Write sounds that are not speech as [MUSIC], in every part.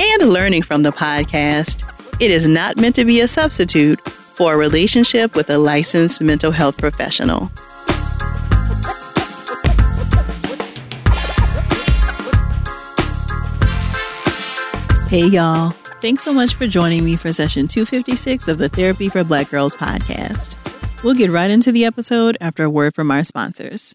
and learning from the podcast, it is not meant to be a substitute for a relationship with a licensed mental health professional. Hey, y'all. Thanks so much for joining me for session 256 of the Therapy for Black Girls podcast. We'll get right into the episode after a word from our sponsors.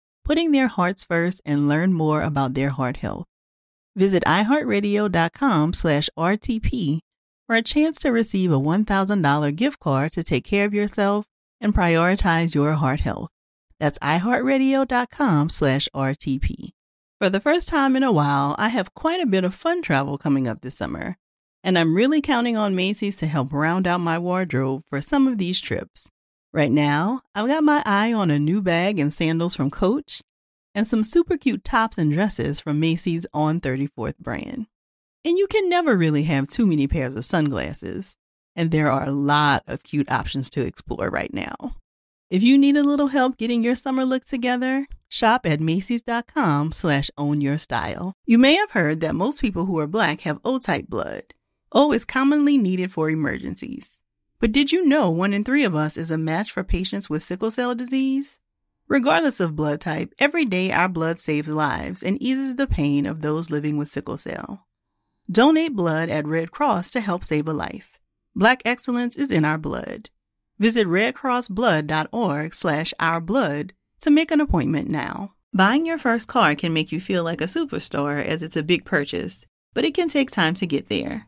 putting their hearts first and learn more about their heart health. Visit iHeartRadio.com slash RTP for a chance to receive a $1,000 gift card to take care of yourself and prioritize your heart health. That's iHeartRadio.com slash RTP. For the first time in a while, I have quite a bit of fun travel coming up this summer, and I'm really counting on Macy's to help round out my wardrobe for some of these trips. Right now, I've got my eye on a new bag and sandals from Coach and some super cute tops and dresses from Macy's On 34th brand. And you can never really have too many pairs of sunglasses, and there are a lot of cute options to explore right now. If you need a little help getting your summer look together, shop at macys.com slash own your style. You may have heard that most people who are black have O-type blood. O is commonly needed for emergencies. But did you know one in three of us is a match for patients with sickle cell disease? Regardless of blood type, every day our blood saves lives and eases the pain of those living with sickle cell. Donate blood at Red Cross to help save a life. Black excellence is in our blood. Visit redcrossblood.org slash ourblood to make an appointment now. Buying your first car can make you feel like a superstar as it's a big purchase, but it can take time to get there.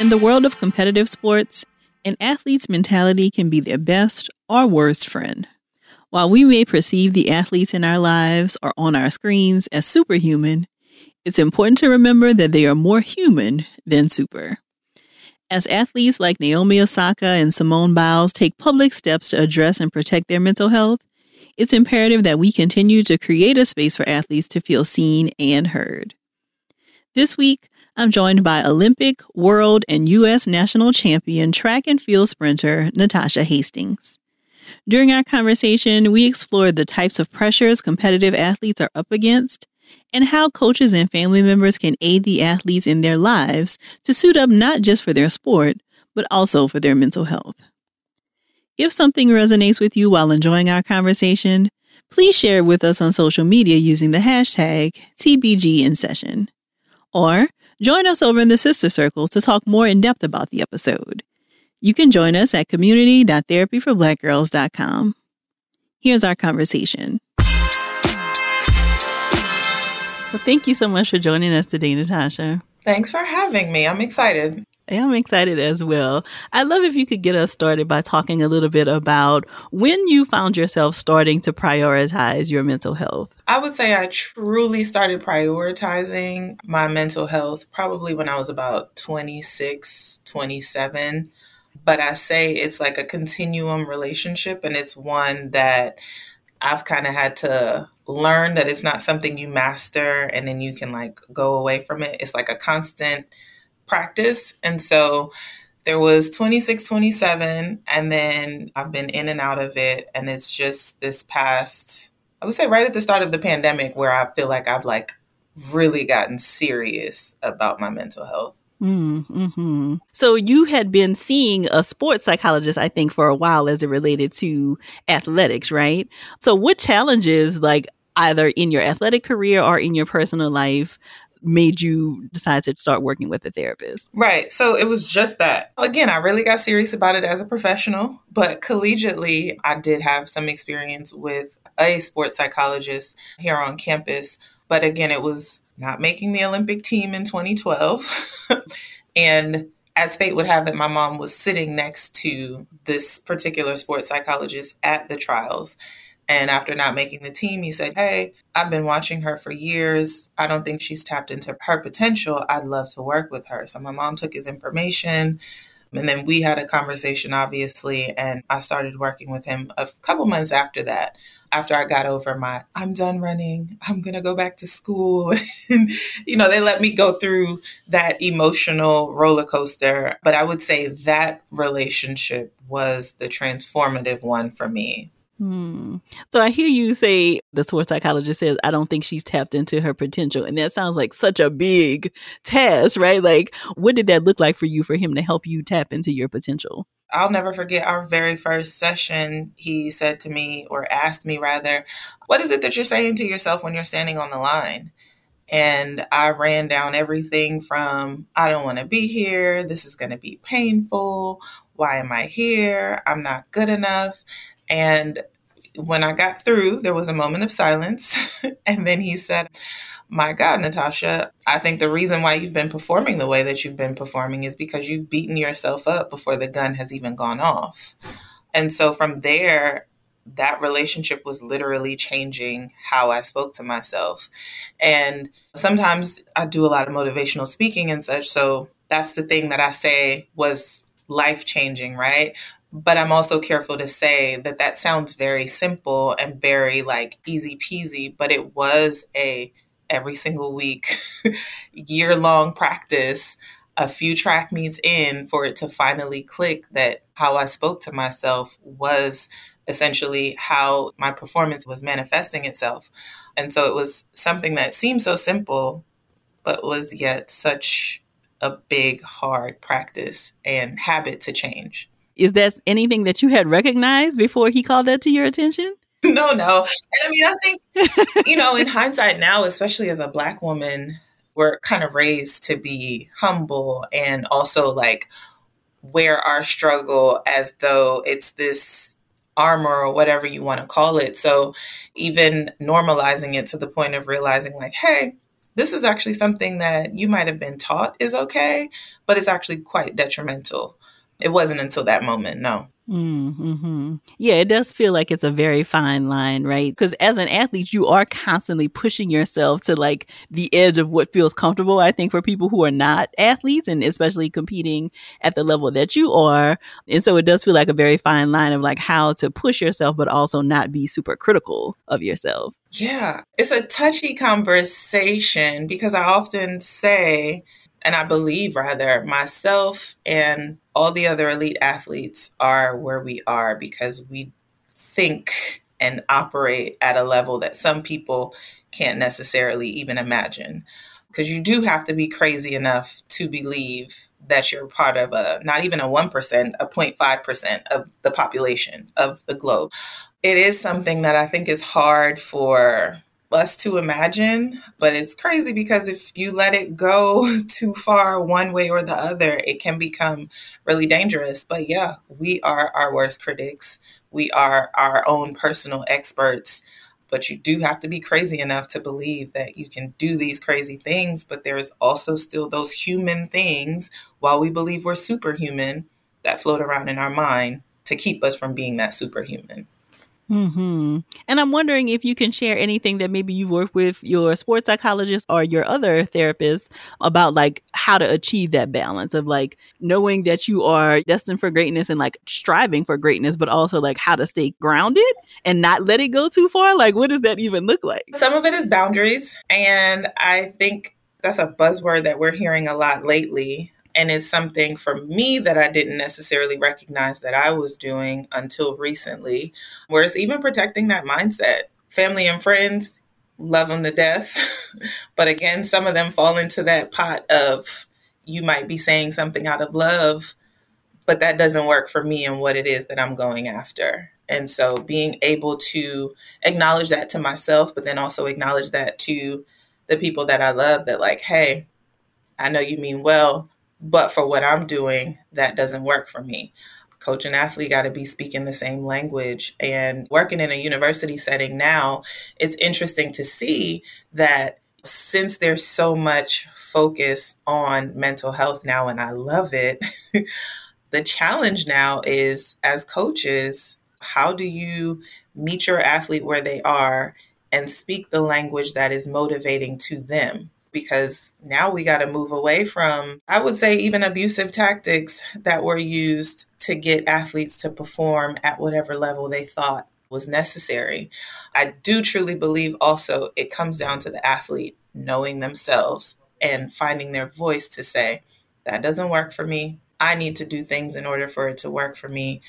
In the world of competitive sports, an athlete's mentality can be their best or worst friend. While we may perceive the athletes in our lives or on our screens as superhuman, it's important to remember that they are more human than super. As athletes like Naomi Osaka and Simone Biles take public steps to address and protect their mental health, it's imperative that we continue to create a space for athletes to feel seen and heard. This week, I'm joined by Olympic, world, and U.S. national champion track and field sprinter Natasha Hastings. During our conversation, we explored the types of pressures competitive athletes are up against and how coaches and family members can aid the athletes in their lives to suit up not just for their sport, but also for their mental health. If something resonates with you while enjoying our conversation, please share it with us on social media using the hashtag tbg TBGInSession. Or join us over in the Sister Circle to talk more in depth about the episode. You can join us at community.therapyforblackgirls.com. Here's our conversation. Well, thank you so much for joining us today, Natasha. Thanks for having me. I'm excited. I'm excited as well. I'd love if you could get us started by talking a little bit about when you found yourself starting to prioritize your mental health. I would say I truly started prioritizing my mental health probably when I was about 26, 27. But I say it's like a continuum relationship, and it's one that I've kind of had to learn that it's not something you master and then you can like go away from it. It's like a constant practice. And so there was 26, 27, and then I've been in and out of it. And it's just this past, I would say right at the start of the pandemic where I feel like I've like really gotten serious about my mental health. Mm-hmm. So you had been seeing a sports psychologist, I think, for a while as it related to athletics, right? So what challenges, like either in your athletic career or in your personal life, made you decide to start working with a therapist? Right. So it was just that. Again, I really got serious about it as a professional, but collegiately, I did have some experience with a sports psychologist here on campus. But again, it was not making the Olympic team in 2012. [LAUGHS] and as fate would have it, my mom was sitting next to this particular sports psychologist at the trials. And after not making the team, he said, Hey, I've been watching her for years. I don't think she's tapped into her potential. I'd love to work with her. So my mom took his information. And then we had a conversation, obviously, and I started working with him a couple months after that. After I got over my, I'm done running, I'm going to go back to school. [LAUGHS] and, you know, they let me go through that emotional roller coaster. But I would say that relationship was the transformative one for me Hmm. So I hear you say the sports psychologist says, I don't think she's tapped into her potential. And that sounds like such a big task, right? Like, what did that look like for you for him to help you tap into your potential? I'll never forget our very first session. He said to me, or asked me rather, What is it that you're saying to yourself when you're standing on the line? And I ran down everything from, I don't want to be here. This is going to be painful. Why am I here? I'm not good enough. And when I got through, there was a moment of silence. [LAUGHS] and then he said, My God, Natasha, I think the reason why you've been performing the way that you've been performing is because you've beaten yourself up before the gun has even gone off. And so from there, that relationship was literally changing how I spoke to myself. And sometimes I do a lot of motivational speaking and such. So that's the thing that I say was life changing, right? But I'm also careful to say that that sounds very simple and very like easy peasy, but it was a every single week, [LAUGHS] year long practice, a few track meets in for it to finally click that how I spoke to myself was essentially how my performance was manifesting itself. And so it was something that seemed so simple, but was yet such a big, hard practice and habit to change is that anything that you had recognized before he called that to your attention? [LAUGHS] No, no. And I mean, I think, you know, in hindsight now, especially as a Black woman, we're kind of raised to be humble and also like wear our struggle as though it's this armor or whatever you want to call it. So even normalizing it to the point of realizing, like, hey, this is actually something that you might have been taught is okay, but it's actually quite detrimental it wasn't until that moment, no. Mm-hmm. Yeah, it does feel like it's a very fine line, right? Because as an athlete, you are constantly pushing yourself to like the edge of what feels comfortable. I think for people who are not athletes and especially competing at the level that you are. And so it does feel like a very fine line of like how to push yourself, but also not be super critical of yourself. Yeah, it's a touchy conversation because I often say, and I believe rather, myself and all the other elite athletes are where we are because we think and operate at a level that some people can't necessarily even imagine. Because you do have to be crazy enough to believe that you're part of a not even a 1%, a 0.5% of the population of the globe. It is something that I think is hard for us to imagine, but it's crazy because if you let it go [LAUGHS] too far one way or the other, it can become really dangerous. But yeah, we are our worst critics. We are our own personal experts. But you do have to be crazy enough to believe that you can do these crazy things. But there's also still those human things, while we believe we're superhuman, that float around in our mind to keep us from being that superhuman. Hmm. And I'm wondering if you can share anything that maybe you've worked with your sports psychologist or your other therapist about like how to achieve that balance of like knowing that you are destined for greatness and like striving for greatness, but also like how to stay grounded and not let it go too far. Like, what does that even look like? Some of it is boundaries. And I think that's a buzzword that we're hearing a lot lately and it's something for me that I didn't necessarily recognize that I was doing until recently, Whereas even protecting that mindset. Family and friends, love them to death. [LAUGHS] but again, some of them fall into that pot of you might be saying something out of love, but that doesn't work for me and what it is that I'm going after. And so being able to acknowledge that to myself, but then also acknowledge that to the people that I love that, like, hey, I know you mean well, but for what I'm doing, that doesn't work for me. Coach and athlete got to be speaking the same language. And working in a university setting now, it's interesting to see that since there's so much focus on mental health now, and I love it, [LAUGHS] the challenge now is as coaches, how do you meet your athlete where they are and speak the language that is motivating to them? Because now we got to move away from, I would say, even abusive tactics that were used to get athletes to perform at whatever level they thought was necessary. I do truly believe also it comes down to the athlete knowing themselves and finding their voice to say, that doesn't work for me. I need to do things in order for it to work for me.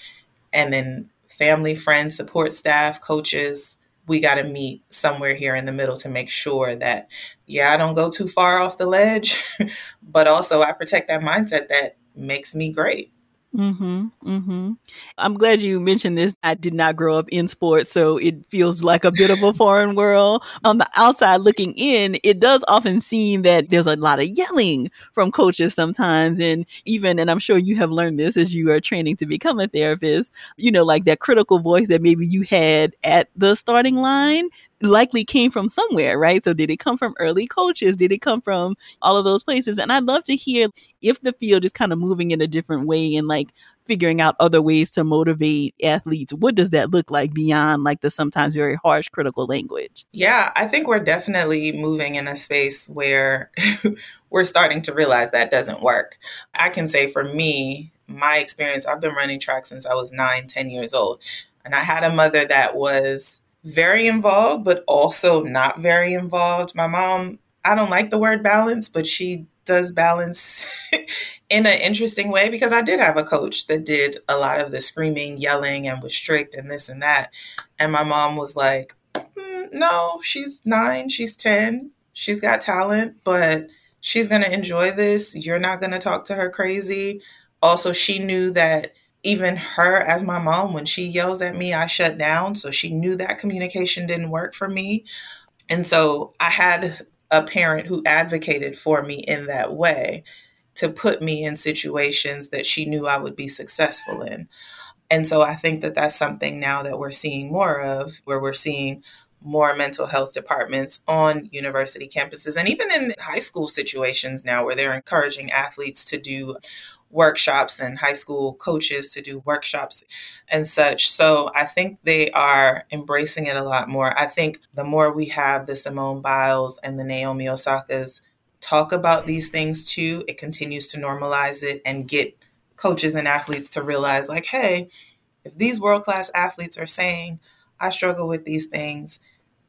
And then family, friends, support staff, coaches, we got to meet somewhere here in the middle to make sure that, yeah, I don't go too far off the ledge, [LAUGHS] but also I protect that mindset that makes me great. Mm-hmm. Mm-hmm. I'm glad you mentioned this. I did not grow up in sports, so it feels like a bit of a [LAUGHS] foreign world. On the outside looking in, it does often seem that there's a lot of yelling from coaches sometimes. And even, and I'm sure you have learned this as you are training to become a therapist, you know, like that critical voice that maybe you had at the starting line likely came from somewhere, right? So did it come from early coaches? Did it come from all of those places? And I'd love to hear if the field is kind of moving in a different way and like figuring out other ways to motivate athletes. What does that look like beyond like the sometimes very harsh critical language? Yeah, I think we're definitely moving in a space where [LAUGHS] we're starting to realize that doesn't work. I can say for me, my experience, I've been running track since I was nine, 10 years old. And I had a mother that was very involved, but also not very involved. My mom, I don't like the word balance, but she does balance [LAUGHS] in an interesting way because I did have a coach that did a lot of the screaming, yelling, and was strict and this and that. And my mom was like, mm, no, she's nine, she's 10, she's got talent, but she's going to enjoy this. You're not going to talk to her crazy. Also, she knew that even her as my mom, when she yells at me, I shut down. So she knew that communication didn't work for me. And so I had a parent who advocated for me in that way to put me in situations that she knew I would be successful in. And so I think that that's something now that we're seeing more of, where we're seeing more mental health departments on university campuses and even in high school situations now where they're encouraging athletes to do workshops and high school coaches to do workshops and such. So I think they are embracing it a lot more. I think the more we have the Simone Biles and the Naomi Osaka's talk about these things too, it continues to normalize it and get coaches and athletes to realize, like, hey, if these world class athletes are saying, I struggle with these things,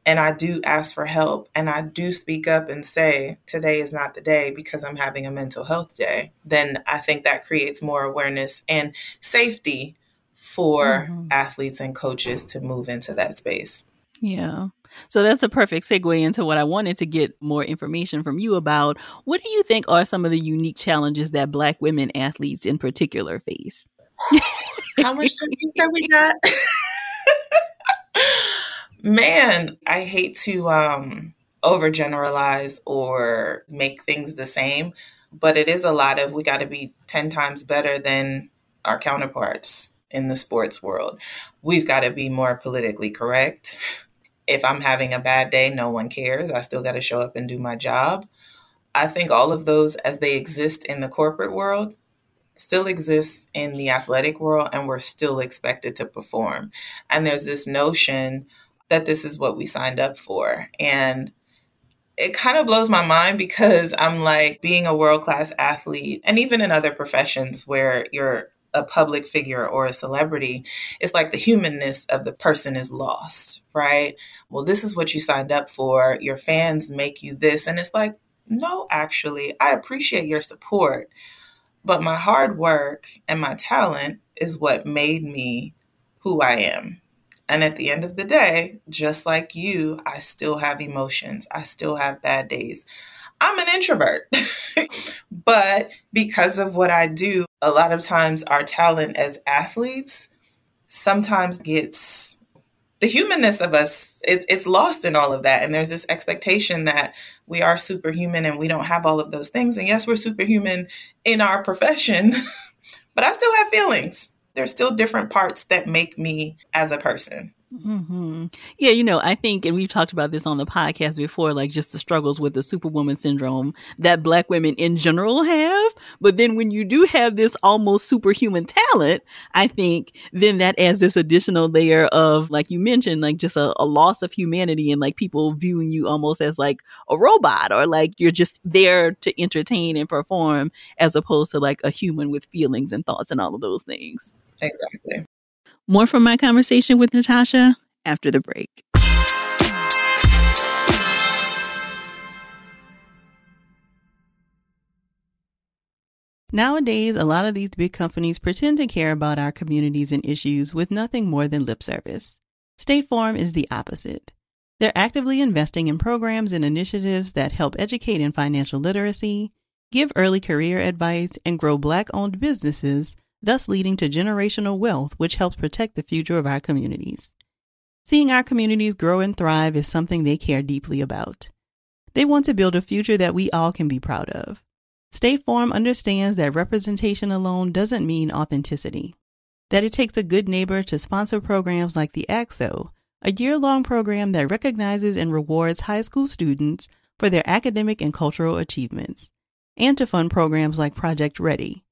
and I do ask for help and I do speak up and say, today is not the day because I'm having a mental health day, then I think that creates more awareness and safety for mm-hmm. athletes and coaches to move into that space. Yeah. So that's a perfect segue into what I wanted to get more information from you about. What do you think are some of the unique challenges that Black women athletes in particular face? How much time you said we got? [LAUGHS] [LAUGHS] Man, I hate to um, overgeneralize or make things the same, but it is a lot of we got to be 10 times better than our counterparts in the sports world. We've got to be more politically correct. If I'm having a bad day, no one cares. I still got to show up and do my job. I think all of those, as they exist in the corporate world, still exists in the athletic world, and we're still expected to perform. And there's this notion that this is what we signed up for. And it kind of blows my mind because I'm like being a world class athlete, and even in other professions where you're a public figure or a celebrity, it's like the humanness of the person is lost, right? Well, this is what you signed up for. Your fans make you this. And it's like, no, actually, I appreciate your support, but my hard work and my talent is what made me who I am. And at the end of the day, just like you, I still have emotions. I still have bad days. I'm an introvert. [LAUGHS] but because of what I do, a lot of times our talent as athletes sometimes gets the humanness of us it's, it's lost in all of that and there's this expectation that we are superhuman and we don't have all of those things and yes we're superhuman in our profession [LAUGHS] but i still have feelings there's still different parts that make me as a person. Mm-hmm. Yeah, you know, I think, and we've talked about this on the podcast before, like just the struggles with the superwoman syndrome that Black women in general have. But then when you do have this almost superhuman talent, I think then that adds this additional layer of, like you mentioned, like just a, a loss of humanity and like people viewing you almost as like a robot or like you're just there to entertain and perform as opposed to like a human with feelings and thoughts and all of those things. Exactly. More from my conversation with Natasha after the break. Nowadays, a lot of these big companies pretend to care about our communities and issues with nothing more than lip service. State Farm is the opposite. They're actively investing in programs and initiatives that help educate in financial literacy, give early career advice, and grow Black owned businesses thus leading to generational wealth, which helps protect the future of our communities. Seeing our communities grow and thrive is something they care deeply about. They want to build a future that we all can be proud of. State Farm understands that representation alone doesn't mean authenticity, that it takes a good neighbor to sponsor programs like the ACT-SO, a year long program that recognizes and rewards high school students for their academic and cultural achievements, and to fund programs like Project Ready,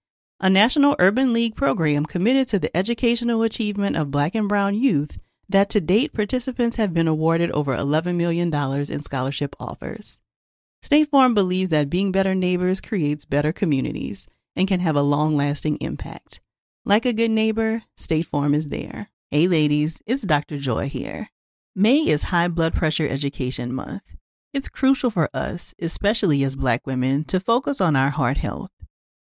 a National Urban League program committed to the educational achievement of Black and Brown youth that to date participants have been awarded over $11 million in scholarship offers. State Farm believes that being better neighbors creates better communities and can have a long lasting impact. Like a good neighbor, State Farm is there. Hey, ladies, it's Dr. Joy here. May is High Blood Pressure Education Month. It's crucial for us, especially as Black women, to focus on our heart health.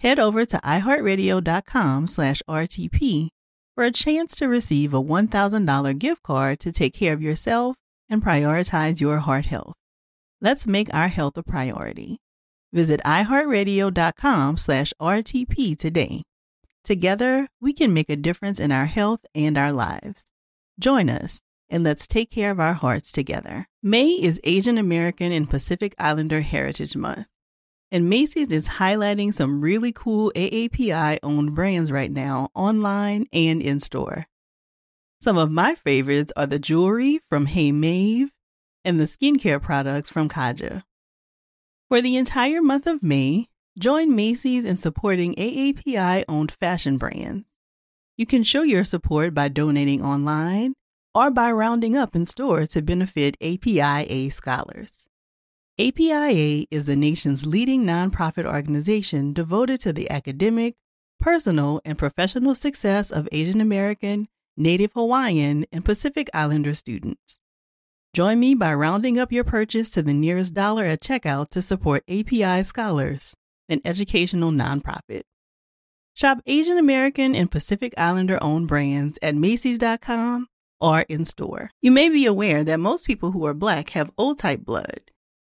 head over to iheartradio.com slash RTP for a chance to receive a $1,000 gift card to take care of yourself and prioritize your heart health. Let's make our health a priority. Visit iheartradio.com slash RTP today. Together, we can make a difference in our health and our lives. Join us and let's take care of our hearts together. May is Asian American and Pacific Islander Heritage Month. And Macy's is highlighting some really cool AAPI owned brands right now, online and in store. Some of my favorites are the jewelry from Hey Maeve and the skincare products from Kaja. For the entire month of May, join Macy's in supporting AAPI owned fashion brands. You can show your support by donating online or by rounding up in store to benefit APIA scholars. APIA is the nation's leading nonprofit organization devoted to the academic, personal, and professional success of Asian American, Native Hawaiian, and Pacific Islander students. Join me by rounding up your purchase to the nearest dollar at checkout to support API Scholars, an educational nonprofit. Shop Asian American and Pacific Islander owned brands at Macy's.com or in store. You may be aware that most people who are black have O type blood.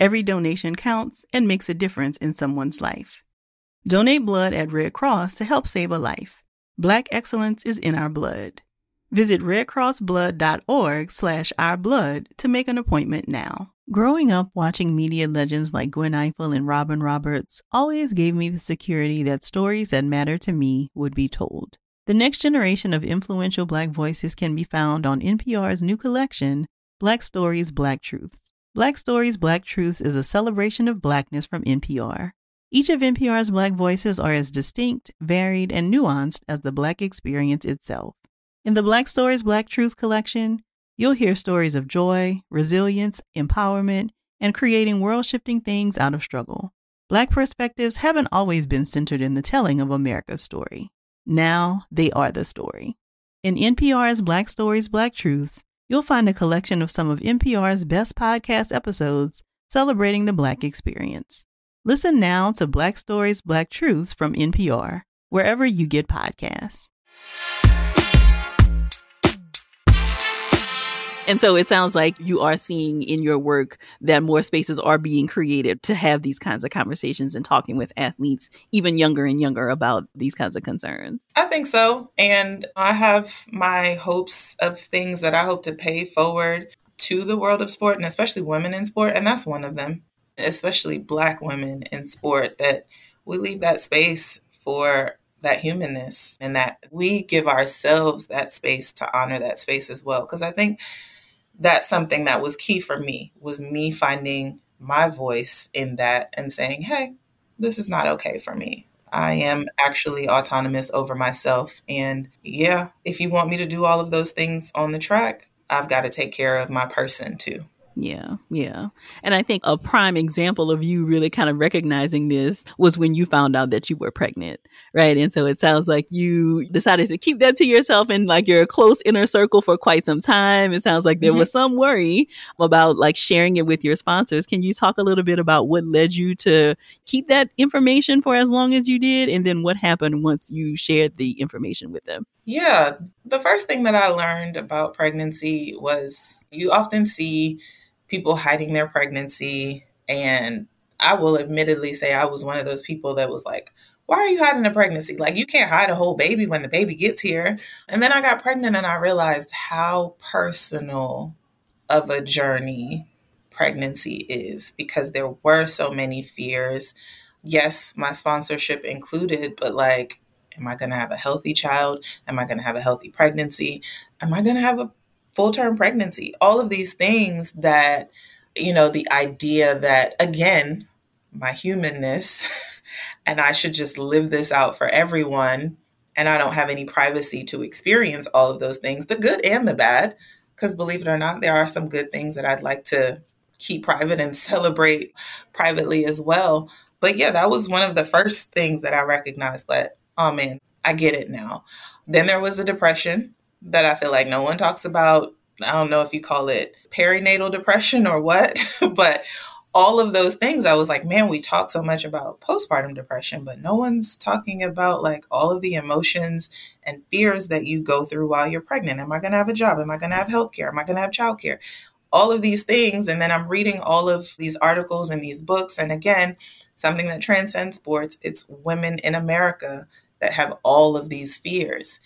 Every donation counts and makes a difference in someone's life. Donate blood at Red Cross to help save a life. Black excellence is in our blood. Visit redcrossblood.org slash ourblood to make an appointment now. Growing up watching media legends like Gwen Ifill and Robin Roberts always gave me the security that stories that matter to me would be told. The next generation of influential Black voices can be found on NPR's new collection, Black Stories, Black Truths. Black Stories, Black Truths is a celebration of Blackness from NPR. Each of NPR's Black voices are as distinct, varied, and nuanced as the Black experience itself. In the Black Stories, Black Truths collection, you'll hear stories of joy, resilience, empowerment, and creating world shifting things out of struggle. Black perspectives haven't always been centered in the telling of America's story. Now they are the story. In NPR's Black Stories, Black Truths, you'll find a collection of some of NPR's best podcast episodes celebrating the Black experience. Listen now to Black Stories, Black Truths from NPR, wherever you get podcasts. And so it sounds like you are seeing in your work that more spaces are being created to have these kinds of conversations and talking with athletes, even younger and younger, about these kinds of concerns. I think so. And I have my hopes of things that I hope to pay forward to the world of sport and especially women in sport. And that's one of them, especially Black women in sport, that we leave that space for that humanness and that we give ourselves that space to honor that space as well. Because I think that's something that was key for me was me finding my voice in that and saying hey this is not okay for me. I am actually autonomous over myself and yeah if you want me to do all of those things on the track i've got to take care of my person too yeah, yeah. And I think a prime example of you really kind of recognizing this was when you found out that you were pregnant, right? And so it sounds like you decided to keep that to yourself and like your close inner circle for quite some time. It sounds like there mm-hmm. was some worry about like sharing it with your sponsors. Can you talk a little bit about what led you to keep that information for as long as you did? And then what happened once you shared the information with them? Yeah, the first thing that I learned about pregnancy was you often see people hiding their pregnancy. And I will admittedly say I was one of those people that was like, why are you hiding a pregnancy? Like, you can't hide a whole baby when the baby gets here. And then I got pregnant and I realized how personal of a journey pregnancy is because there were so many fears. Yes, my sponsorship included, but like, am I going to have a healthy child? Am I going to have a healthy pregnancy? Am I going to have a full term pregnancy, all of these things that, you know, the idea that, again, my humanness, [LAUGHS] and I should just live this out for everyone, and I don't have any privacy to experience all of those things, the good and the bad. Because believe it or not, there are some good things that I'd like to keep private and [LAUGHS] celebrate privately as well. But yeah, that was one of the first things that I recognized that, oh man, I get it now. Then there was the depression that I feel like no one talks about. I don't know if you call it perinatal depression or what, [LAUGHS] but all of those things, I was like, man, we talk so much about postpartum depression, but no one's talking about like all of the emotions and fears that you go through while you're pregnant. Am I going to have a job? Am I going to have health care? Am I going to have childcare? All of these things. And then I'm reading all of these articles and these books. And again, something that transcends sports, it's women in America that have all of these fears.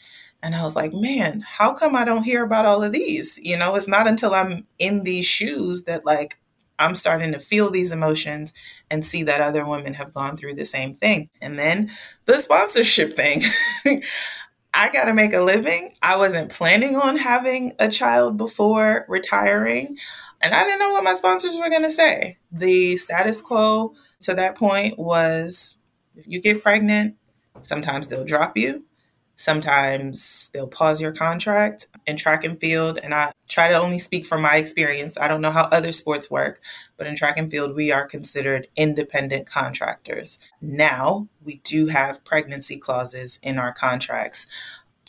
And I was like, man, how come I don't hear about all of these? You know, it's not until I'm in these shoes that like I'm starting to feel these emotions and see that other women have gone through the same thing. And then the sponsorship thing. [LAUGHS] I got to make a living. I wasn't planning on having a child before retiring. And I didn't know what my sponsors were going to say. The status quo to that point was if you get pregnant, sometimes they'll drop you. Sometimes they'll pause your contract in track and field. And I try to only speak from my experience. I don't know how other sports work, but in track and field, we are considered independent contractors. Now, we do have pregnancy clauses in our contracts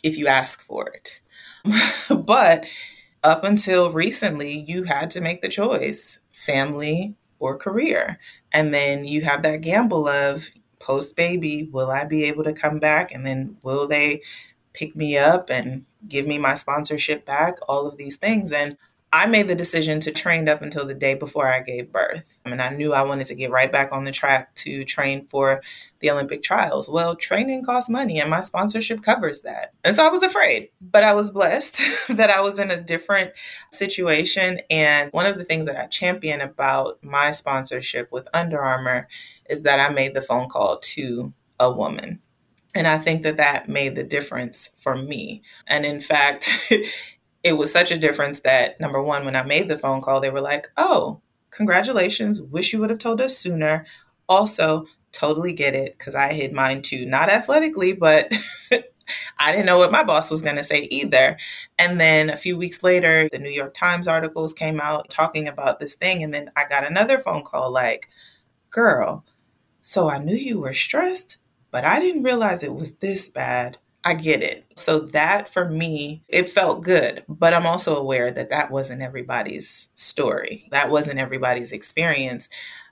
if you ask for it. [LAUGHS] but up until recently, you had to make the choice family or career. And then you have that gamble of post baby, will I be able to come back? And then will they pick me up and give me my sponsorship back? All of these things. And I made the decision to train up until the day before I gave birth. I mean, I knew I wanted to get right back on the track to train for the Olympic trials. Well, training costs money and my sponsorship covers that. And so I was afraid, but I was blessed [LAUGHS] that I was in a different situation. And one of the things that I champion about my sponsorship with Under Armour is that I made the phone call to a woman. And I think that that made the difference for me. And in fact, [LAUGHS] it was such a difference that number one, when I made the phone call, they were like, oh, congratulations. Wish you would have told us sooner. Also, totally get it because I hid mine too. Not athletically, but [LAUGHS] I didn't know what my boss was going to say either. And then a few weeks later, the New York Times articles came out talking about this thing. And then I got another phone call like, girl, so I knew you were stressed, but I didn't realize it was this bad. I get it. So that for me, it felt good, but I'm also aware that that wasn't everybody's story. That wasn't everybody's experience.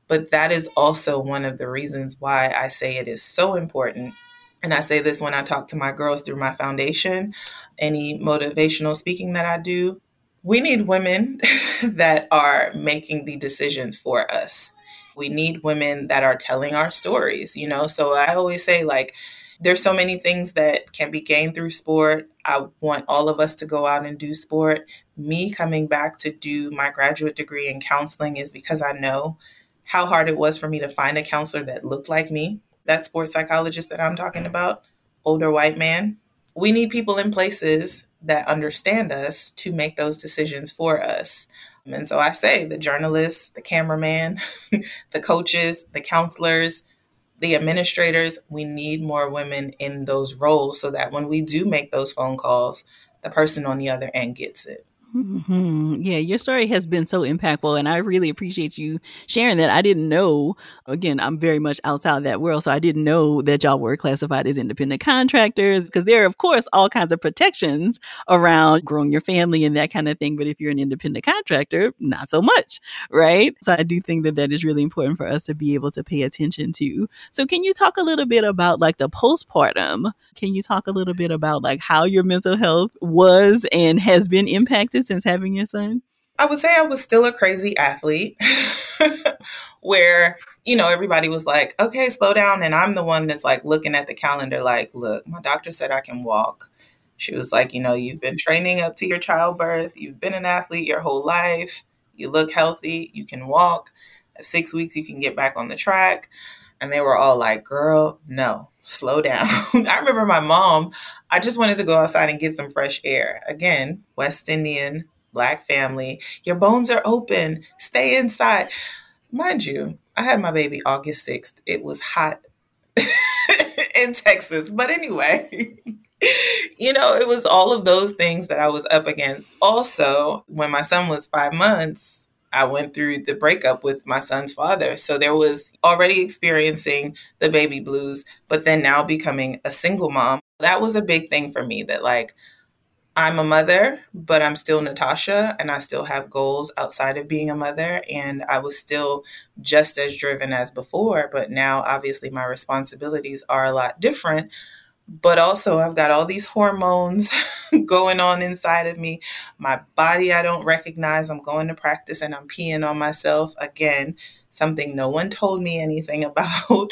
But that is also one of the reasons why I say it is so important. And I say this when I talk to my girls through my foundation, any motivational speaking that I do. We need women [LAUGHS] that are making the decisions for us. We need women that are telling our stories, you know? So I always say, like, there's so many things that can be gained through sport. I want all of us to go out and do sport. Me coming back to do my graduate degree in counseling is because I know how hard it was for me to find a counselor that looked like me, that sports psychologist that I'm talking about, older white man. We need people in places that understand us to make those decisions for us. And so I say the journalists, the cameraman, [LAUGHS] the coaches, the counselors, the administrators, we need more women in those roles so that when we do make those phone calls, the person on the other end gets it. Mm-hmm. Yeah, your story has been so impactful, and I really appreciate you sharing that. I didn't know, again, I'm very much outside that world, so I didn't know that y'all were classified as independent contractors because there are, of course, all kinds of protections around growing your family and that kind of thing. But if you're an independent contractor, not so much, right? So I do think that that is really important for us to be able to pay attention to. So, can you talk a little bit about like the postpartum? Can you talk a little bit about like how your mental health was and has been impacted? Since having your son? I would say I was still a crazy athlete [LAUGHS] where, you know, everybody was like, okay, slow down. And I'm the one that's like looking at the calendar, like, look, my doctor said I can walk. She was like, you know, you've been training up to your childbirth, you've been an athlete your whole life, you look healthy, you can walk. At six weeks, you can get back on the track. And they were all like, girl, no, slow down. [LAUGHS] I remember my mom, I just wanted to go outside and get some fresh air. Again, West Indian, black family. Your bones are open. Stay inside. Mind you, I had my baby August 6th. It was hot [LAUGHS] in Texas. But anyway, [LAUGHS] you know, it was all of those things that I was up against. Also, when my son was five months, I went through the breakup with my son's father. So there was already experiencing the baby blues, but then now becoming a single mom. That was a big thing for me that, like, I'm a mother, but I'm still Natasha and I still have goals outside of being a mother. And I was still just as driven as before, but now obviously my responsibilities are a lot different but also I've got all these hormones [LAUGHS] going on inside of me. My body I don't recognize. I'm going to practice and I'm peeing on myself again, something no one told me anything [LAUGHS] about.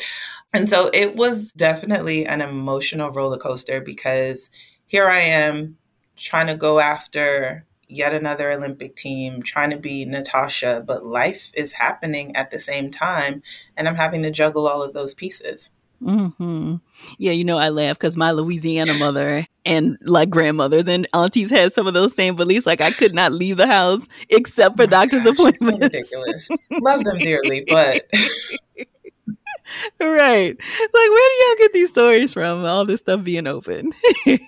and so it was definitely an emotional roller coaster because here I am trying to go after yet another Olympic team, trying to be Natasha, but life is happening at the same time. And I'm having to juggle all of those pieces. Mm-hmm. Yeah, you know, I laugh because my Louisiana mother and like grandmothers and aunties had some of those same beliefs. Like I could not leave the house except for oh doctor's gosh, appointments. Ridiculous. Love them dearly, but [LAUGHS] right. Like, where do y'all get these stories from? All this stuff being open. [LAUGHS]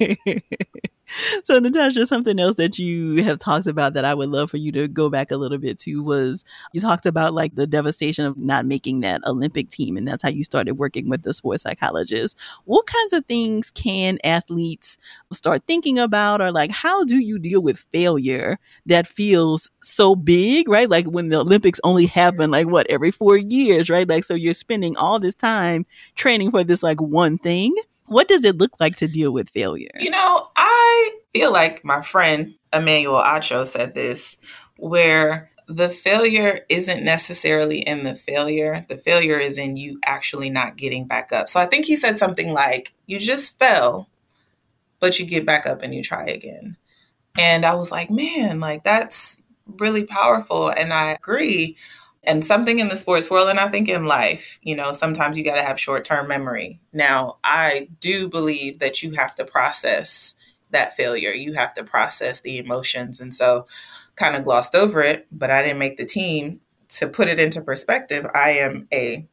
[LAUGHS] so natasha something else that you have talked about that i would love for you to go back a little bit to was you talked about like the devastation of not making that olympic team and that's how you started working with the sports psychologist what kinds of things can athletes start thinking about or like how do you deal with failure that feels so big right? Like when the olympics only happen like what every four years right? Like so you're spending all this time training for this like one thing what does it look like to deal with failure? You know, I feel like my friend Emmanuel Acho said this, where the failure isn't necessarily in the failure. The failure is in you actually not getting back up. So I think he said something like, You just fell, but you get back up and you try again. And I was like, Man, like that's really powerful. And I agree and something in the sports world and i think in life you know sometimes you got to have short-term memory. Now i do believe that you have to process that failure. You have to process the emotions and so kind of glossed over it but i didn't make the team. To put it into perspective i am a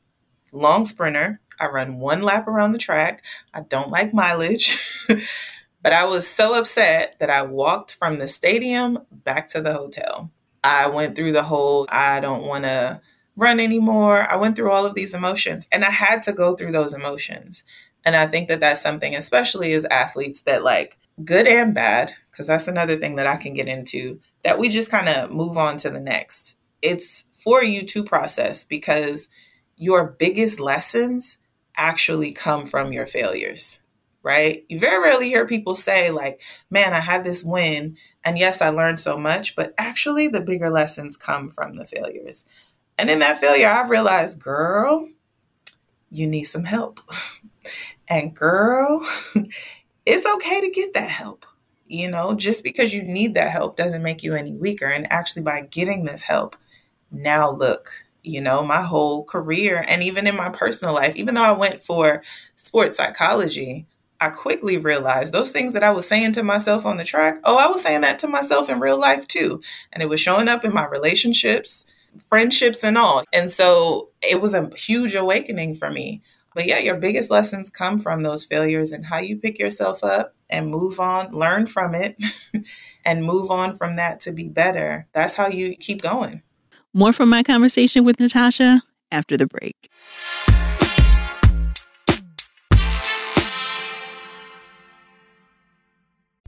long sprinter. I run one lap around the track. I don't like mileage [LAUGHS] but i was so upset that i walked from the stadium back to the hotel I went through the whole, I don't want to run anymore. I went through all of these emotions and I had to go through those emotions. And I think that that's something, especially as athletes, that like good and bad, because that's another thing that I can get into, that we just kind of move on to the next. It's for you to process because your biggest lessons actually come from your failures right? You very rarely hear people say, like, man, I had this win. And yes, I learned so much, but actually, the bigger lessons come from the failures. And in that failure, I've realized, girl, you need some help. [LAUGHS] and girl, [LAUGHS] it's okay to get that help. You know, just because you need that help doesn't make you any weaker. And actually, by getting this help, now look, you know, my whole career and even in my personal life, even though I went for sports psychology, I quickly realized those things that I was saying to myself on the track, oh, I was saying that to myself in real life too. And it was showing up in my relationships, friendships, and all. And so it was a huge awakening for me. But yeah, your biggest lessons come from those failures and how you pick yourself up and move on, learn from it, [LAUGHS] and move on from that to be better. That's how you keep going. More from my conversation with Natasha after the break.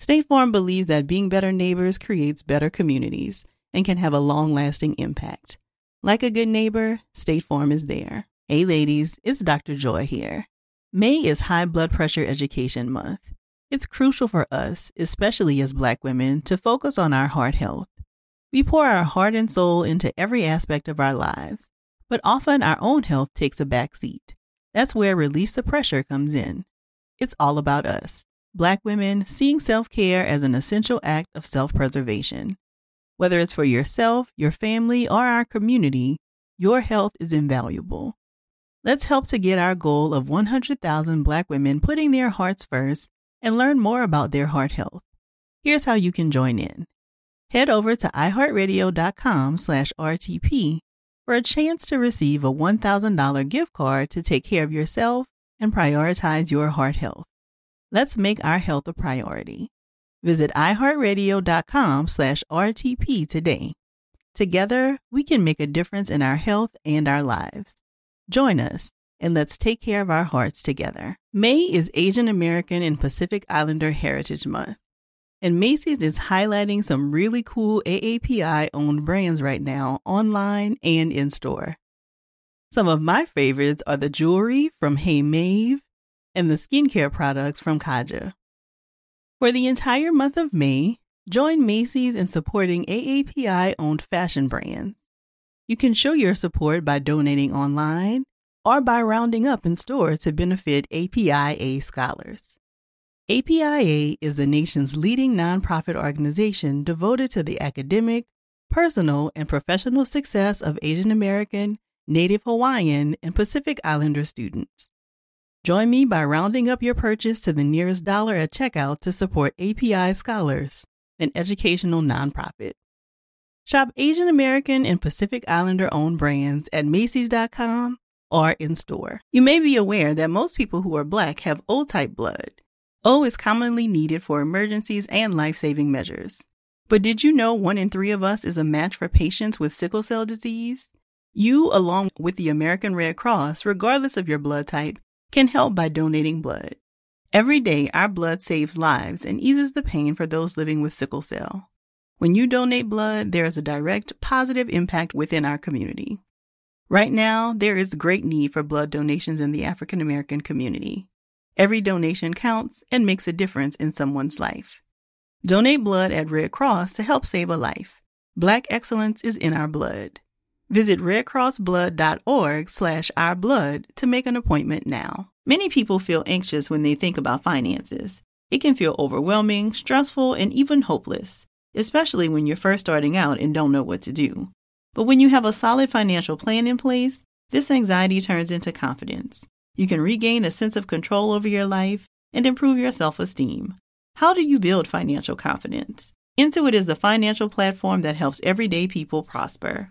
State Farm believes that being better neighbors creates better communities and can have a long lasting impact. Like a good neighbor, State Farm is there. Hey, ladies, it's Dr. Joy here. May is High Blood Pressure Education Month. It's crucial for us, especially as Black women, to focus on our heart health. We pour our heart and soul into every aspect of our lives, but often our own health takes a back seat. That's where Release the Pressure comes in. It's all about us. Black women seeing self care as an essential act of self preservation. Whether it's for yourself, your family, or our community, your health is invaluable. Let's help to get our goal of 100,000 Black women putting their hearts first and learn more about their heart health. Here's how you can join in. head over to iheartradio.com slash RTP for a chance to receive a $1,000 gift card to take care of yourself and prioritize your heart health. Let's make our health a priority. Visit iheartradio.com slash RTP today. Together, we can make a difference in our health and our lives. Join us and let's take care of our hearts together. May is Asian American and Pacific Islander Heritage Month. And Macy's is highlighting some really cool AAPI owned brands right now, online and in store. Some of my favorites are the jewelry from Hey Maeve and the skincare products from Kaja. For the entire month of May, join Macy's in supporting AAPI owned fashion brands. You can show your support by donating online or by rounding up in store to benefit APIA scholars. APIA is the nation's leading nonprofit organization devoted to the academic, personal, and professional success of Asian American, Native Hawaiian, and Pacific Islander students. Join me by rounding up your purchase to the nearest dollar at checkout to support API Scholars, an educational nonprofit. Shop Asian American and Pacific Islander owned brands at Macy's.com or in store. You may be aware that most people who are Black have O type blood. O is commonly needed for emergencies and life saving measures. But did you know one in three of us is a match for patients with sickle cell disease? You, along with the American Red Cross, regardless of your blood type, can help by donating blood. Every day, our blood saves lives and eases the pain for those living with sickle cell. When you donate blood, there is a direct positive impact within our community. Right now, there is great need for blood donations in the African American community. Every donation counts and makes a difference in someone's life. Donate blood at Red Cross to help save a life. Black excellence is in our blood. Visit redcrossblood.org slash ourblood to make an appointment now. Many people feel anxious when they think about finances. It can feel overwhelming, stressful, and even hopeless, especially when you're first starting out and don't know what to do. But when you have a solid financial plan in place, this anxiety turns into confidence. You can regain a sense of control over your life and improve your self esteem. How do you build financial confidence? Intuit is the financial platform that helps everyday people prosper.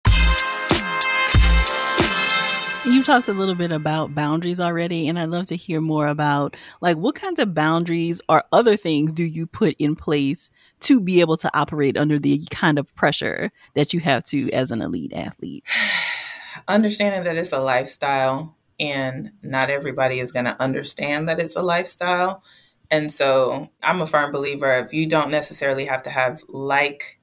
You talked a little bit about boundaries already, and I'd love to hear more about like what kinds of boundaries or other things do you put in place to be able to operate under the kind of pressure that you have to as an elite athlete? [SIGHS] Understanding that it's a lifestyle and not everybody is going to understand that it's a lifestyle and so I'm a firm believer of you don't necessarily have to have like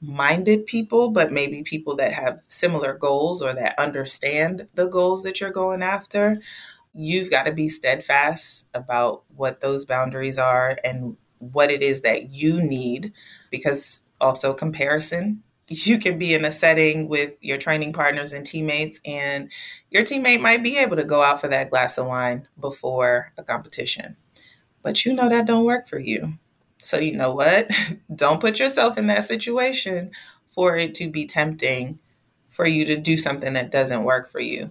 minded people, but maybe people that have similar goals or that understand the goals that you're going after. You've got to be steadfast about what those boundaries are and what it is that you need because also comparison you can be in a setting with your training partners and teammates and your teammate might be able to go out for that glass of wine before a competition but you know that don't work for you. So you know what? [LAUGHS] don't put yourself in that situation for it to be tempting for you to do something that doesn't work for you.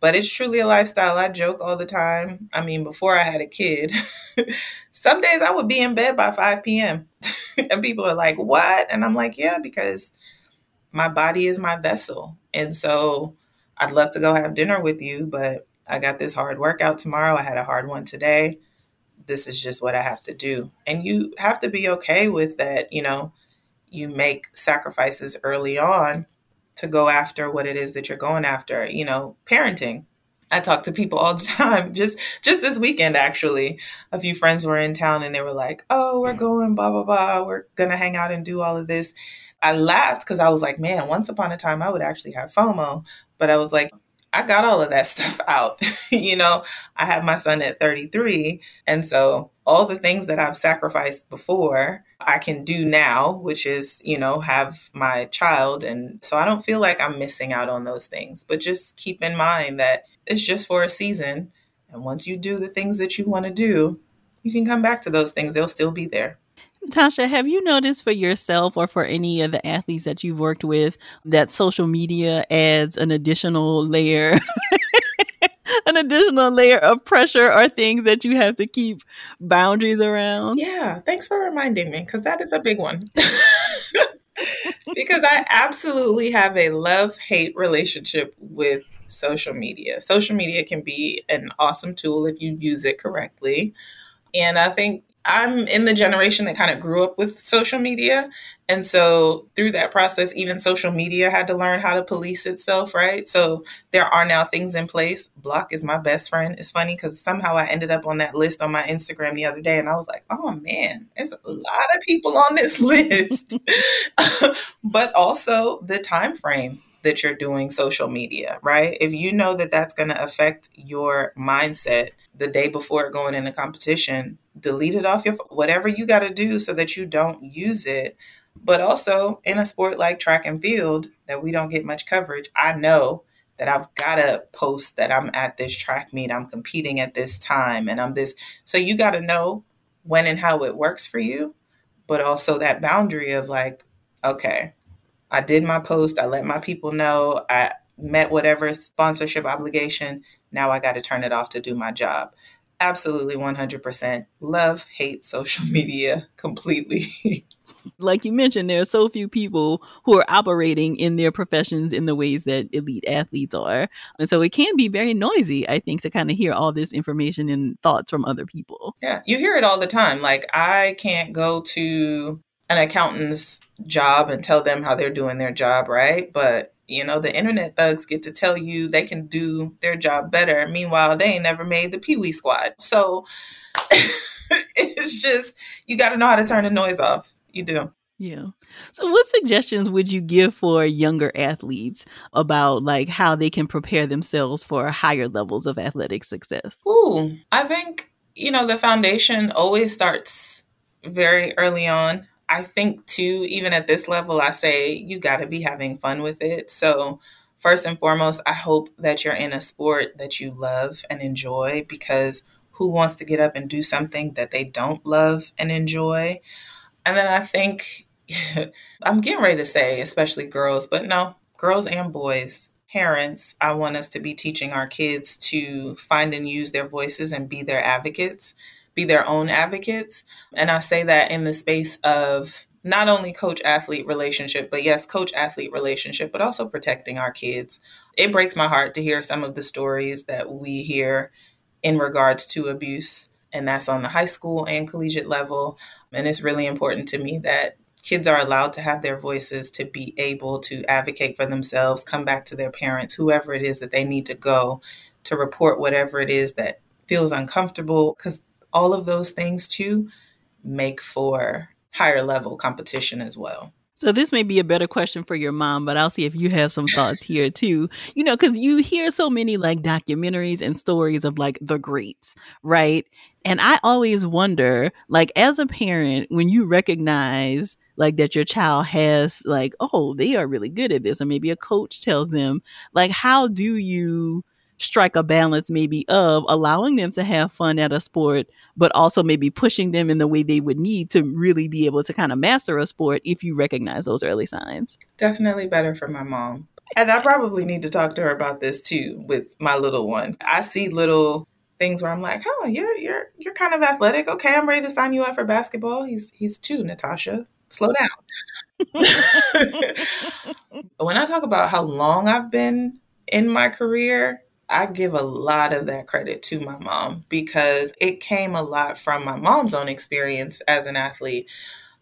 But it's truly a lifestyle. I joke all the time. I mean, before I had a kid, [LAUGHS] some days I would be in bed by 5 p.m. [LAUGHS] and people are like, What? And I'm like, Yeah, because my body is my vessel. And so I'd love to go have dinner with you, but I got this hard workout tomorrow. I had a hard one today this is just what I have to do. And you have to be okay with that, you know, you make sacrifices early on to go after what it is that you're going after, you know, parenting. I talk to people all the [LAUGHS] time. Just just this weekend actually, a few friends were in town and they were like, "Oh, we're going blah blah blah. We're going to hang out and do all of this." I laughed cuz I was like, "Man, once upon a time I would actually have FOMO." But I was like, I got all of that [LAUGHS] stuff out. you know, I have my son at 33. And so all the things that I've sacrificed before, I can do now, which is, you know, have my child. And so I don't feel like I'm missing out on those things. But just keep in mind that it's just for a season. And once you do the things that you want to do, you can come back to those things. They'll still be there. Tasha, have you noticed for yourself or for any of the athletes that you've worked with that social media adds an additional layer, [LAUGHS] an additional layer of pressure or things that you have to keep boundaries around? Yeah, thanks for reminding me because that is a big one. [LAUGHS] because I absolutely have a love hate relationship with social media. Social media can be an awesome tool if you use it correctly. And I think I'm in the generation that kind of grew up with social media. And so through that process, even social media had to learn how to police itself, right? So there are now things in place. Block is my best friend. It's funny because somehow I ended up on that list on my Instagram the other day and I was like, oh man, there's a lot of people on this [LAUGHS] list. [LAUGHS] but also the time frame that you're doing social media, right? If you know that that's going to affect your mindset the day before going into competition, delete it off your whatever you got to do so that you don't use it. But also in a sport like track and field that we don't get much coverage, I know that I've got to post that I'm at this track meet, I'm competing at this time, and I'm this. So you got to know when and how it works for you, but also that boundary of like, okay, I did my post, I let my people know, I met whatever sponsorship obligation. Now I got to turn it off to do my job. Absolutely 100%. Love, hate social [LAUGHS] media completely. [LAUGHS] like you mentioned, there are so few people who are operating in their professions in the ways that elite athletes are. And so it can be very noisy, I think, to kind of hear all this information and thoughts from other people. Yeah, you hear it all the time. Like, I can't go to an accountant's job and tell them how they're doing their job, right? But you know, the internet thugs get to tell you they can do their job better. Meanwhile, they ain't never made the Pee Wee squad. So [LAUGHS] it's just, you got to know how to turn the noise off. You do. Yeah. So what suggestions would you give for younger athletes about like how they can prepare themselves for higher levels of athletic success? Ooh, I think, you know, the foundation always starts very early on. I think too, even at this level, I say you got to be having fun with it. So, first and foremost, I hope that you're in a sport that you love and enjoy because who wants to get up and do something that they don't love and enjoy? And then I think [LAUGHS] I'm getting ready to say, especially girls, but no, girls and boys, parents, I want us to be teaching our kids to find and use their voices and be their advocates be their own advocates. And I say that in the space of not only coach athlete relationship, but yes, coach athlete relationship, but also protecting our kids. It breaks my heart to hear some of the stories that we hear in regards to abuse, and that's on the high school and collegiate level. And it's really important to me that kids are allowed to have their voices to be able to advocate for themselves, come back to their parents, whoever it is that they need to go to report whatever it is that feels uncomfortable because all of those things too make for higher level competition as well. So this may be a better question for your mom, but I'll see if you have some thoughts here too. You know, because you hear so many like documentaries and stories of like the greats, right? And I always wonder, like, as a parent, when you recognize like that your child has like, oh, they are really good at this, or maybe a coach tells them, like, how do you strike a balance maybe of allowing them to have fun at a sport, but also maybe pushing them in the way they would need to really be able to kind of master a sport if you recognize those early signs. Definitely better for my mom. And I probably need to talk to her about this too with my little one. I see little things where I'm like, "Oh, you're you're you're kind of athletic. Okay, I'm ready to sign you up for basketball." He's he's 2, Natasha. Slow down. [LAUGHS] [LAUGHS] when I talk about how long I've been in my career, I give a lot of that credit to my mom because it came a lot from my mom's own experience as an athlete.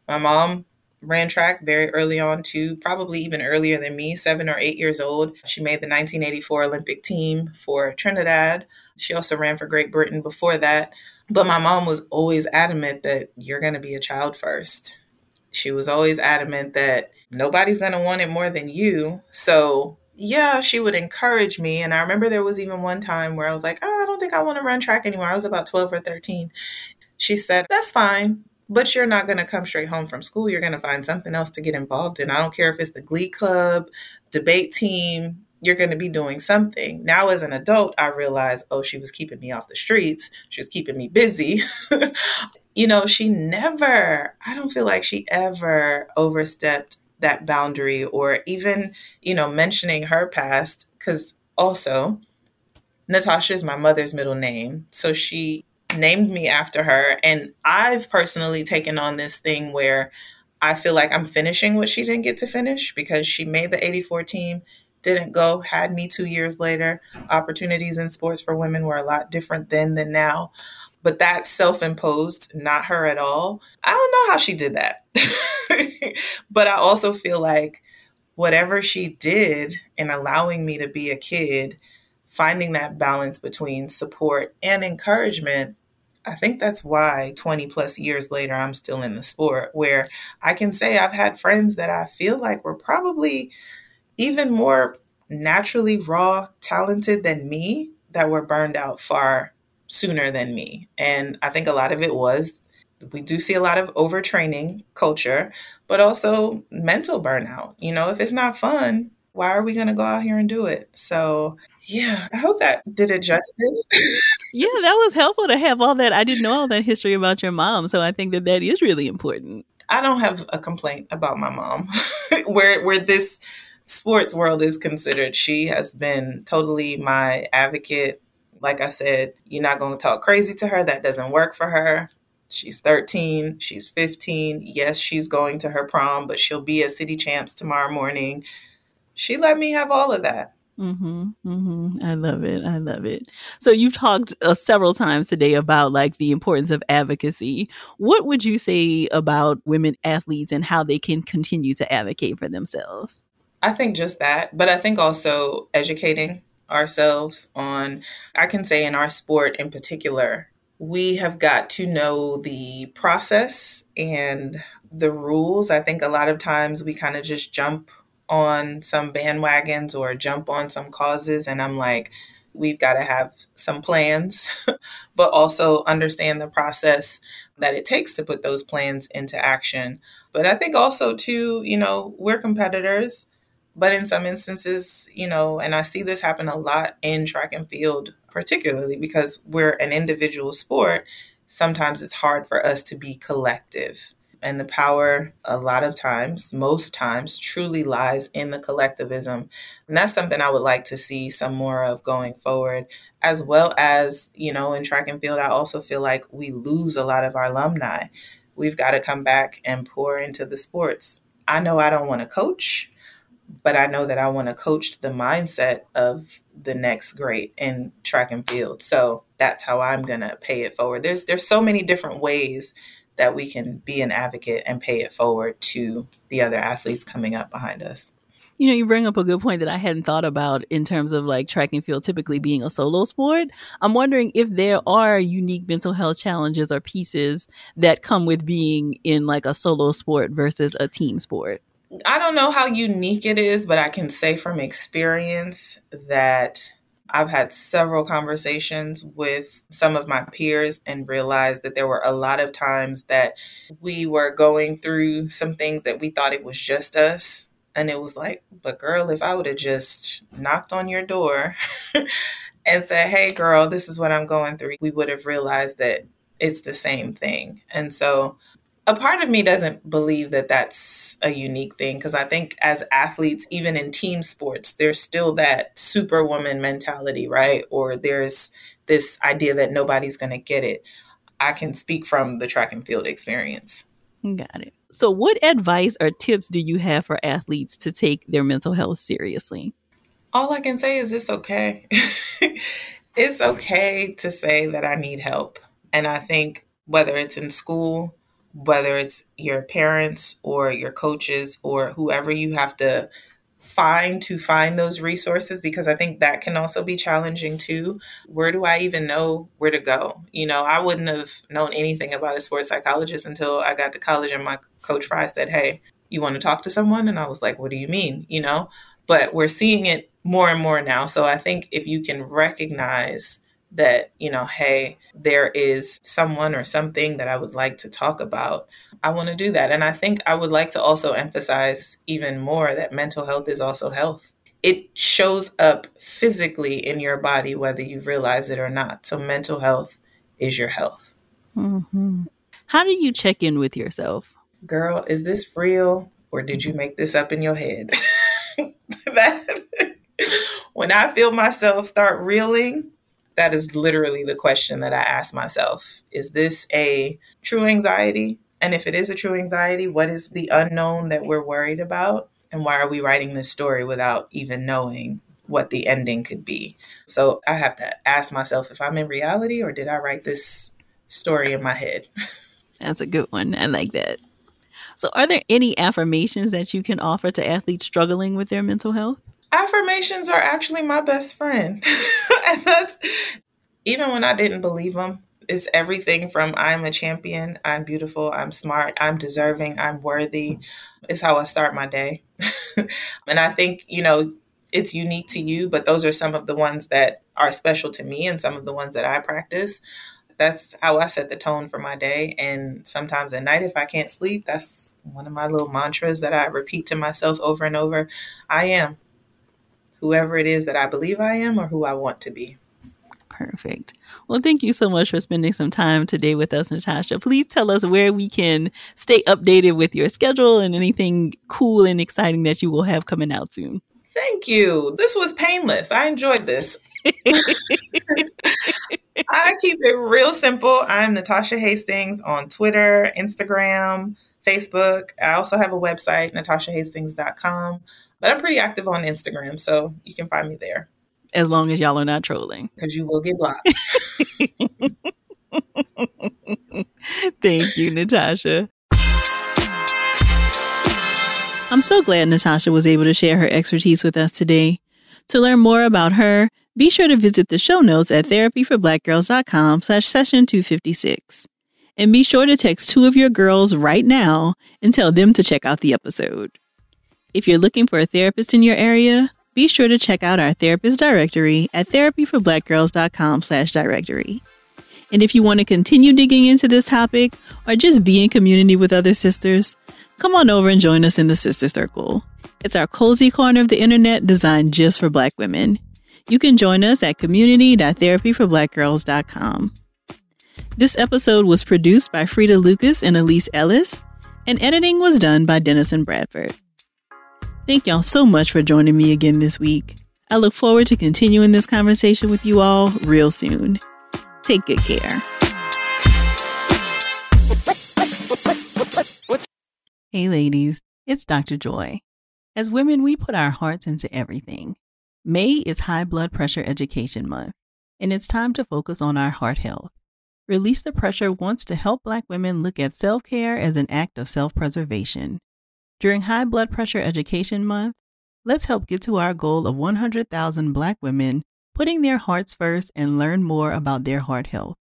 My mom ran track very early on too, probably even earlier than me, seven or eight years old. She made the 1984 Olympic team for Trinidad. She also ran for Great Britain before that. But my mom was always adamant that you're going to be a child first. She was always adamant that nobody's going to want it more than you. So yeah, she would encourage me. And I remember there was even one time where I was like, oh, I don't think I want to run track anymore. I was about 12 or 13. She said, That's fine, but you're not going to come straight home from school. You're going to find something else to get involved in. I don't care if it's the glee club, debate team, you're going to be doing something. Now, as an adult, I realized, oh, she was keeping me off the streets. She was keeping me busy. [LAUGHS] you know, she never, I don't feel like she ever overstepped that boundary or even, you know, mentioning her past. Because also, Natasha is my mother's middle name. So she named me after her. And I've personally taken on this thing where I feel like I'm finishing what she didn't get to finish because she made the 84 team, didn't go, had me two years later. Opportunities in sports for women were a lot different then than now. But that's self imposed, not her at all. I don't know how she did that. [LAUGHS] but I also feel like whatever she did in allowing me to be a kid, finding that balance between support and encouragement, I think that's why 20 plus years later, I'm still in the sport where I can say I've had friends that I feel like were probably even more naturally raw, talented than me that were burned out far sooner than me. And I think a lot of it was we do see a lot of overtraining culture, but also mental burnout. You know, if it's not fun, why are we going to go out here and do it? So yeah, I hope that did it justice. [LAUGHS] yeah, that was helpful to have all that. I didn't know all that history about your mom, so I think that that is really important. I don't have a complaint about my mom. [LAUGHS] where where this sports world is considered, she has been totally my advocate. Like I said, you're not going to talk crazy to her. That doesn't work for her. She's 13, she's 15. Yes, she's going to her prom, but she'll be at City Champs tomorrow morning. She let me have all of that. Mm-hmm, mm-hmm. I love it. I love it. So you've talked uh, several times today about like the importance of advocacy. What would you say about women athletes and how they can continue to advocate for themselves? I think just that, but I think also educating ourselves on, I can say in our sport in particular, we have got to know the process and the rules. I think a lot of times we kind of just jump on some bandwagons or jump on some causes. And I'm like, we've got to have some plans, [LAUGHS] but also understand the process that it takes to put those plans into action. But I think also, too, you know, we're competitors, but in some instances, you know, and I see this happen a lot in track and field, particularly because we're an individual sport. Sometimes it's hard for us to be collective and the power, a lot of times, most times, truly lies in the collectivism. And that's something I would like to see some more of going forward, as well as, you know, in track and field, I also feel like we lose a lot of our alumni. We've got to come back and pour into the sports. I know I don't want to coach, but I know that I want to coach the mindset of the next great in track and field. So that's how I'm going to pay it forward. There's there's so many different ways that we can be an advocate and pay it forward to the other athletes coming up behind us. You know, you bring up a good point that I hadn't thought about in terms of like track and field typically being a solo sport. I'm wondering if there are unique mental health challenges or pieces that come with being in like a solo sport versus a team sport. I don't know how unique it is, but I can say from experience that I've had several conversations with some of my peers and realized that there were a lot of times that we were going through some things that we thought it was just us. And it was like, but girl, if I would have just knocked on your door [LAUGHS] and said, hey, girl, this is what I'm going through, we would have realized that it's the same thing. And so a part of me doesn't believe that that's a unique thing because I think as athletes, even in team sports, there's still that superwoman mentality, right? Or there's this idea that nobody's going to get it. I can speak from the track and field experience. Got it. So, what advice or tips do you have for athletes to take their mental health seriously? All I can say is it's okay. [LAUGHS] it's okay to say that I need help. And I think whether it's in school, whether it's your parents or your coaches or whoever you have to find to find those resources because I think that can also be challenging too. Where do I even know where to go? You know, I wouldn't have known anything about a sports psychologist until I got to college and my coach Frye said, Hey, you want to talk to someone? And I was like, What do you mean? You know? but we're seeing it more and more now. So I think if you can recognize that, you know, hey, there is someone or something that I would like to talk about, I want to do that. And I think I would like to also emphasize even more that mental health is also health. It shows up physically in your body, whether you realize it or not. So mental health is your health. Mm-hmm. How do you check in with yourself? Girl, is this real or did you make this up in your head? [LAUGHS] that [LAUGHS] when I feel myself start reeling, that is literally the question that I ask myself. Is this a true anxiety? And if it is a true anxiety, what is the unknown that we're worried about? And why are we writing this story without even knowing what the ending could be? So I have to ask myself if I'm in reality or did I write this story in my head? [LAUGHS] That's a good one. I like that. So, are there any affirmations that you can offer to athletes struggling with their mental health? Affirmations are actually my best friend. [LAUGHS] and that's even when I didn't believe them, it's everything from I'm a champion, I'm beautiful, I'm smart, I'm deserving, I'm worthy. It's how I start my day. [LAUGHS] and I think, you know, it's unique to you, but those are some of the ones that are special to me and some of the ones that I practice that's how I set the tone for my day. And sometimes at night, if I can't sleep, that's one of my little mantras that I repeat to myself over and over. I am whoever it is that I believe I am or who I want to be. Perfect. Well, thank you so much for spending some time today with us, Natasha. Please tell us where we can stay updated with your schedule and anything cool and exciting that you will have coming out soon. Thank you. This was painless. I enjoyed this. [LAUGHS] I keep it real simple. I'm Natasha Hastings on Twitter, Instagram, Facebook. I also have a website, natashahastings.com. But I'm pretty active on Instagram, so you can find me there. As long as y'all are not trolling. Because you will get blocked. [LAUGHS] Thank you, Natasha. I'm so glad Natasha was able to share her expertise with us today. To learn more about her, be sure to visit the show notes at therapyforblackgirls.com slash session 256. And be sure to text two of your girls right now and tell them to check out the episode. If you're looking for a therapist in your area, be sure to check out our therapist directory at therapyforblackgirls.com slash directory. And if you want to continue digging into this topic or just be in community with other sisters, come on over and join us in the Sister Circle. It's our cozy corner of the internet designed just for Black women. You can join us at community.therapyforblackgirls.com. This episode was produced by Frida Lucas and Elise Ellis, and editing was done by Dennison Bradford. Thank y'all so much for joining me again this week. I look forward to continuing this conversation with you all real soon. Take good care. Hey, ladies, it's Dr. Joy. As women, we put our hearts into everything May is High Blood Pressure Education Month, and it's time to focus on our heart health. Release the Pressure wants to help Black women look at self care as an act of self preservation. During High Blood Pressure Education Month, let's help get to our goal of 100,000 Black women putting their hearts first and learn more about their heart health.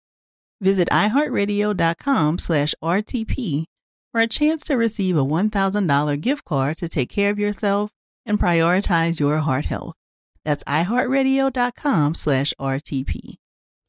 Visit iHeartRadio.com slash RTP for a chance to receive a $1,000 gift card to take care of yourself and prioritize your heart health. That's iHeartRadio.com slash RTP.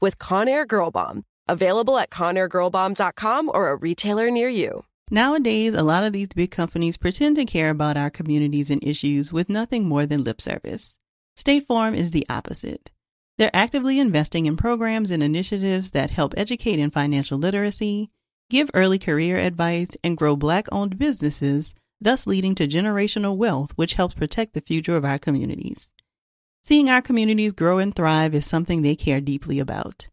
with Conair Girl Bomb. Available at ConairGirlBomb.com or a retailer near you. Nowadays, a lot of these big companies pretend to care about our communities and issues with nothing more than lip service. State Farm is the opposite. They're actively investing in programs and initiatives that help educate in financial literacy give early career advice, and grow Black owned businesses, thus leading to generational wealth, which helps protect the future of our communities. Seeing our communities grow and thrive is something they care deeply about.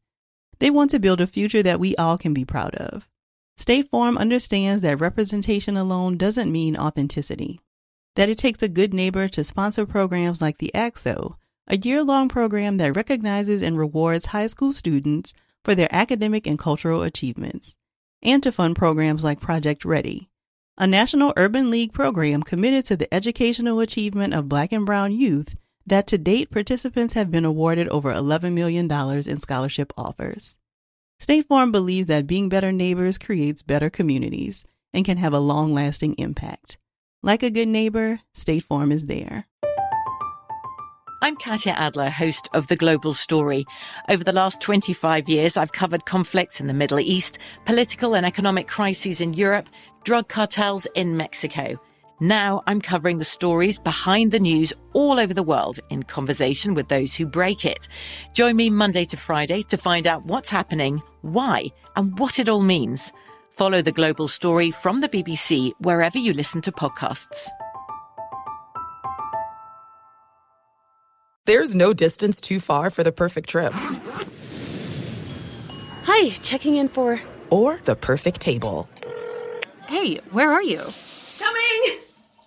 They want to build a future that we all can be proud of. State Farm understands that representation alone doesn't mean authenticity. that it takes a good neighbor to sponsor programs like the ACT-SO, a year long program that recognizes and rewards high school students for their academic and cultural achievements, and to fund programs like Project Ready, a National Urban League program committed to the educational achievement of Black and Brown youth that to date participants have been awarded over $11 million in scholarship offers. State Farm believes that being better neighbors creates better communities and can have a long lasting impact. Like a good neighbor, State Farm is there. I'm Katya Adler, host of The Global Story. Over the last 25 years, I've covered conflicts in the Middle East, political and economic crises in Europe, drug cartels in Mexico. Now I'm covering the stories behind the news all over the world in conversation with those who break it. Join me Monday to Friday to find out what's happening, why, and what it all means. Follow the global story from the BBC wherever you listen to podcasts. There's no distance too far for the perfect trip. Hi, checking in for. Or the perfect table. Hey, where are you? Coming!